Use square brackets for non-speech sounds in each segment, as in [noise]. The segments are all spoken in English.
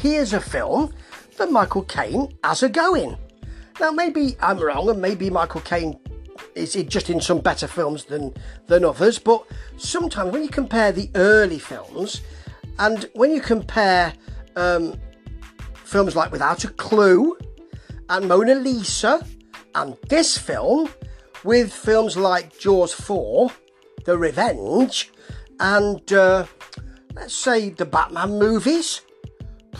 here's a film that Michael Caine has a go in. Now, maybe I'm wrong, and maybe Michael Caine is just in some better films than than others. But sometimes when you compare the early films, and when you compare um, films like Without a Clue and Mona Lisa and this film with films like Jaws 4, The Revenge, and uh, let's say the Batman movies,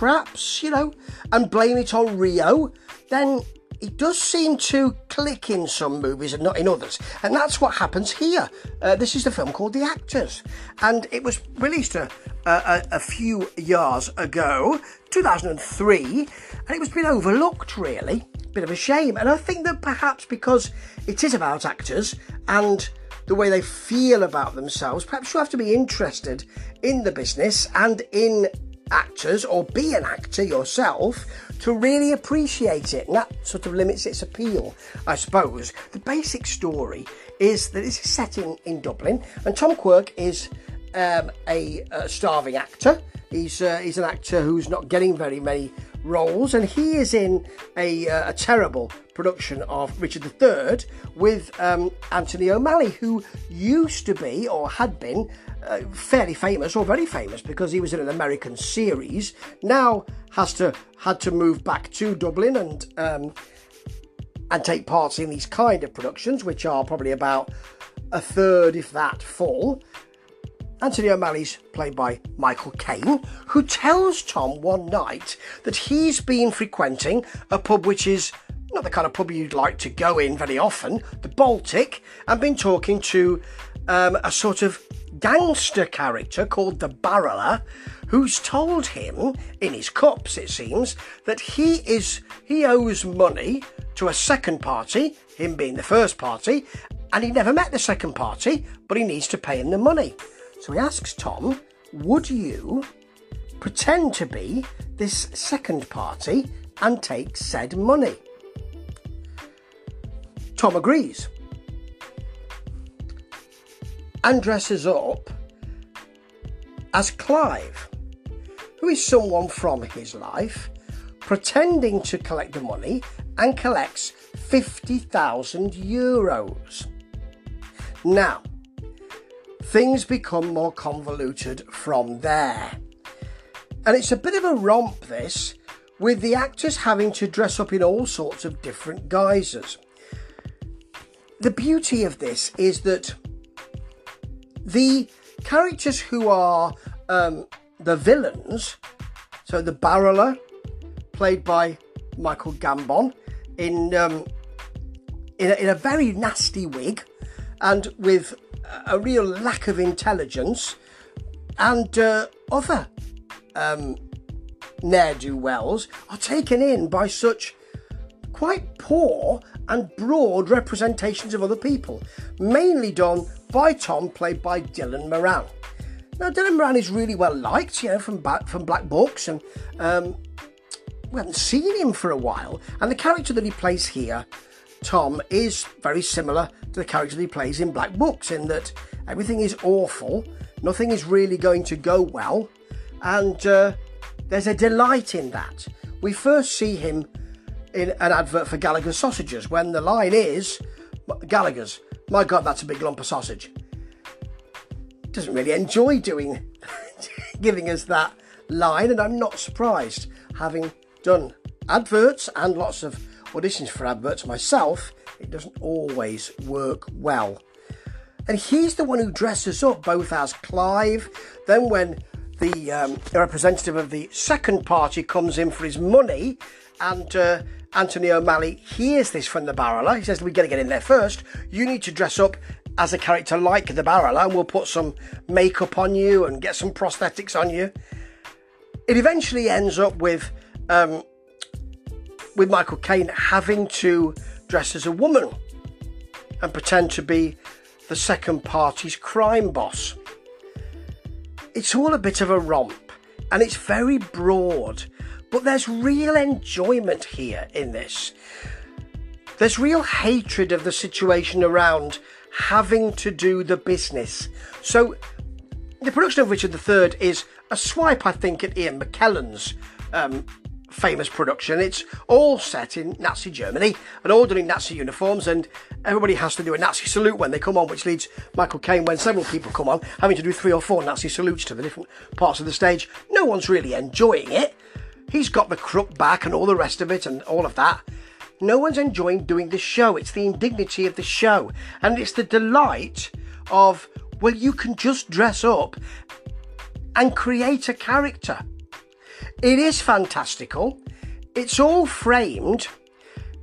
perhaps, you know, and blame it on Rio, then it does seem to click in some movies and not in others. And that's what happens here. Uh, this is the film called The Actors, and it was released a, a, a few years ago, 2003, and it was been overlooked really. Bit of a shame. And I think that perhaps because it is about actors and the way they feel about themselves, perhaps you have to be interested in the business and in actors or be an actor yourself to really appreciate it. And that sort of limits its appeal, I suppose. The basic story is that it's is set in, in Dublin, and Tom Quirk is um, a, a, starving actor. He's, uh, he's an actor who's not getting very many roles, and he is in a, uh, a terrible production of Richard III with um, Anthony O'Malley, who used to be or had been uh, fairly famous or very famous because he was in an American series. Now has to had to move back to Dublin and um, and take parts in these kind of productions, which are probably about a third, if that, full. Anthony O'Malley's played by Michael Caine, who tells Tom one night that he's been frequenting a pub which is not the kind of pub you'd like to go in very often, the Baltic, and been talking to um, a sort of gangster character called the Barreler, who's told him in his cups, it seems, that he is he owes money to a second party, him being the first party, and he never met the second party, but he needs to pay him the money. So he asks Tom, Would you pretend to be this second party and take said money? Tom agrees and dresses up as Clive, who is someone from his life, pretending to collect the money and collects 50,000 euros. Now, things become more convoluted from there. And it's a bit of a romp, this, with the actors having to dress up in all sorts of different guises. The beauty of this is that the characters who are um, the villains, so the barreler, played by Michael Gambon, in, um, in, a, in a very nasty wig and with a real lack of intelligence, and uh, other um, ne'er do wells are taken in by such quite poor and broad representations of other people, mainly done by Tom, played by Dylan Moran. Now, Dylan Moran is really well liked, you know, from, from Black Books, and um, we haven't seen him for a while. And the character that he plays here Tom is very similar to the character he plays in Black Books, in that everything is awful, nothing is really going to go well, and uh, there's a delight in that. We first see him in an advert for Gallagher's sausages when the line is Gallagher's, my God, that's a big lump of sausage. Doesn't really enjoy doing, [laughs] giving us that line, and I'm not surprised having done adverts and lots of auditions for adverts myself, it doesn't always work well. And he's the one who dresses up both as Clive, then when the um, representative of the second party comes in for his money, and uh, Anthony O'Malley hears this from the barreler. He says, We're going to get in there first. You need to dress up as a character like the barreler, and we'll put some makeup on you and get some prosthetics on you. It eventually ends up with um, with Michael Caine having to dress as a woman and pretend to be the second party's crime boss. It's all a bit of a romp and it's very broad, but there's real enjoyment here in this. There's real hatred of the situation around having to do the business. So, the production of Richard III is a swipe, I think, at Ian McKellen's um, famous production. It's all set in Nazi Germany and all done in Nazi uniforms, and everybody has to do a Nazi salute when they come on, which leads Michael Caine, when several people come on, having to do three or four Nazi salutes to the different parts of the stage. No one's really enjoying it. He's got the crook back and all the rest of it and all of that. No one's enjoying doing the show. It's the indignity of the show. And it's the delight of, well, you can just dress up and create a character. It is fantastical. It's all framed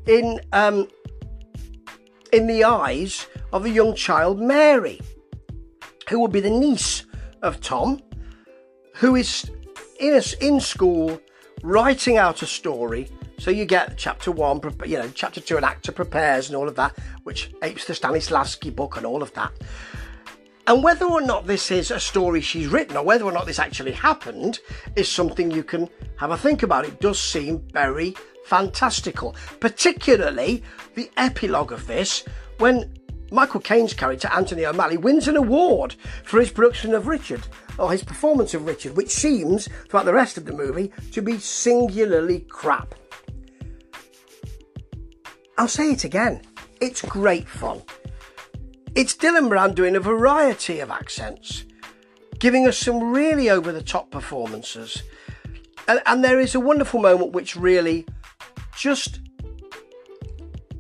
in um, in the eyes of a young child, Mary, who will be the niece of Tom, who is in a, in school writing out a story. So you get chapter one, you know, chapter two, an actor prepares and all of that, which apes the Stanislavski book and all of that. And whether or not this is a story she's written or whether or not this actually happened is something you can have a think about. It does seem very fantastical, particularly the epilogue of this when Michael Caine's character, Anthony O'Malley, wins an award for his production of Richard, or his performance of Richard, which seems, throughout the rest of the movie, to be singularly crap. I'll say it again. It's great fun. It's Dylan Moran doing a variety of accents, giving us some really over the top performances. And, and there is a wonderful moment which really just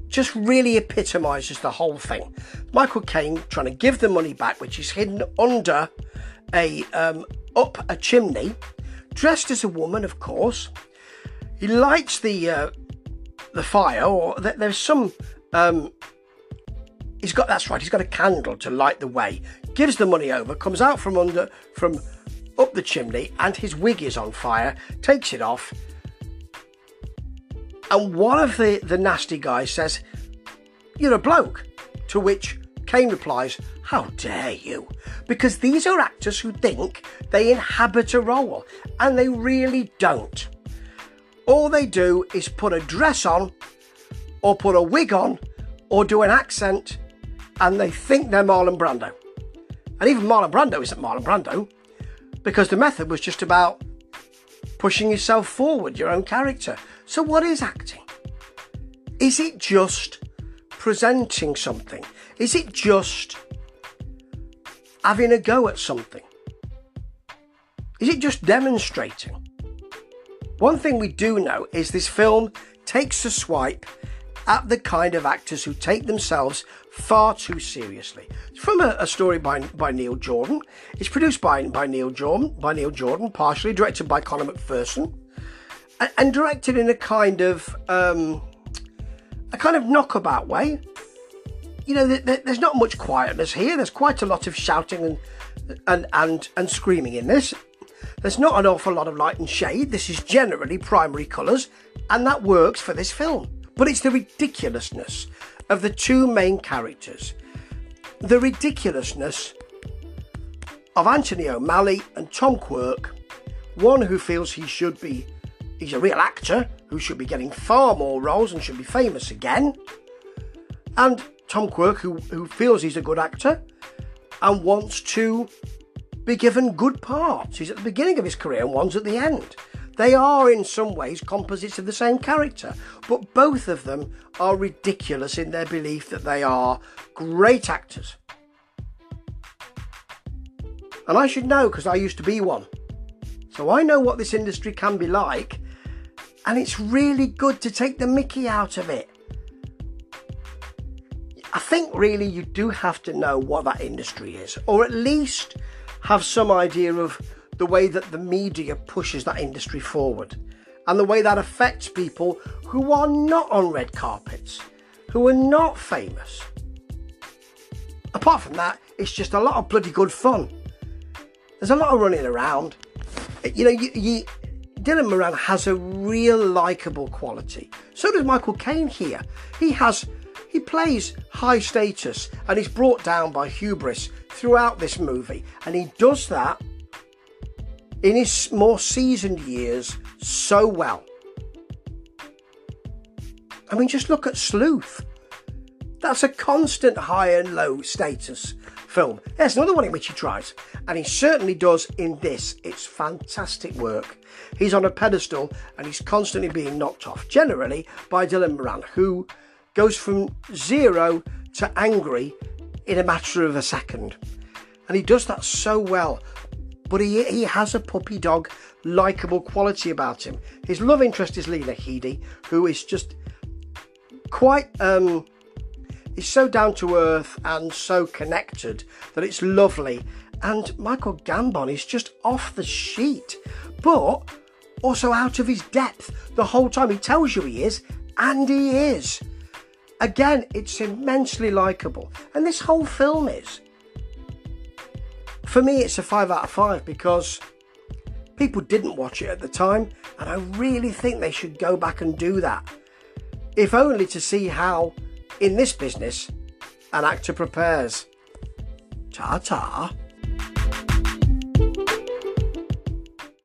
just really epitomizes the whole thing. Michael Caine trying to give the money back, which is hidden under a um, up a chimney, dressed as a woman, of course. He lights the uh, the fire, or th- there's some um, he's got that's right he's got a candle to light the way. Gives the money over comes out from under from up the chimney and his wig is on fire takes it off. And one of the the nasty guys says you're a bloke. To which Caine replies how dare you? Because these are actors who think they inhabit a role and they really don't. All they do is put a dress on or put a wig on or do an accent and they think they're Marlon Brando. And even Marlon Brando isn't Marlon Brando because the method was just about pushing yourself forward, your own character. So, what is acting? Is it just presenting something? Is it just having a go at something? Is it just demonstrating? One thing we do know is this film takes a swipe at the kind of actors who take themselves far too seriously. It's from a, a, story by, by Neil Jordan. It's produced by, by Neil Jordan, by Neil Jordan, partially directed by Conor McPherson, and, and directed in a kind of um, a kind of knockabout way. You know, there's not much quietness here. There's quite a lot of shouting and and and, and screaming in this. There's not an awful lot of light and shade. This is generally primary colours, and that works for this film. But it's the ridiculousness of the two main characters. The ridiculousness of Anthony O'Malley and Tom Quirk, one who feels he should be, he's a real actor who should be getting far more roles and should be famous again, and Tom Quirk, who, who feels he's a good actor and wants to be given good parts. He's at the beginning of his career and one's at the end. They are, in some ways, composites of the same character, but both of them are ridiculous in their belief that they are great actors. And I should know because I used to be one. So I know what this industry can be like, and it's really good to take the mickey out of it. I think really you do have to know what that industry is, or at least have some idea of the way that the media pushes that industry forward and the way that affects people who are not on red carpets, who are not famous. Apart from that, it's just a lot of bloody good fun. There's a lot of running around. You know, you, you, Dylan Moran has a real likable quality. So does Michael Caine here. He has he plays high status and he's brought down by hubris throughout this movie, and he does that in his more seasoned years so well. I mean, just look at Sleuth. That's a constant high and low status film. There's another one in which he tries, and he certainly does in this. It's fantastic work. He's on a pedestal and he's constantly being knocked off, generally by Dylan Moran, who goes from zero to angry in a matter of a second. And he does that so well. But he, he has a puppy dog likable quality about him. His love interest is Lena Headey, who is just quite um is so down to earth and so connected that it's lovely. And Michael Gambon is just off the sheet, but also out of his depth the whole time. He tells you he is, and he is. Again, it's immensely likable, and this whole film is. For me, it's a 5 out of 5 because people didn't watch it at the time, and I really think they should go back and do that. If only to see how, in this business, an actor prepares. Ta ta.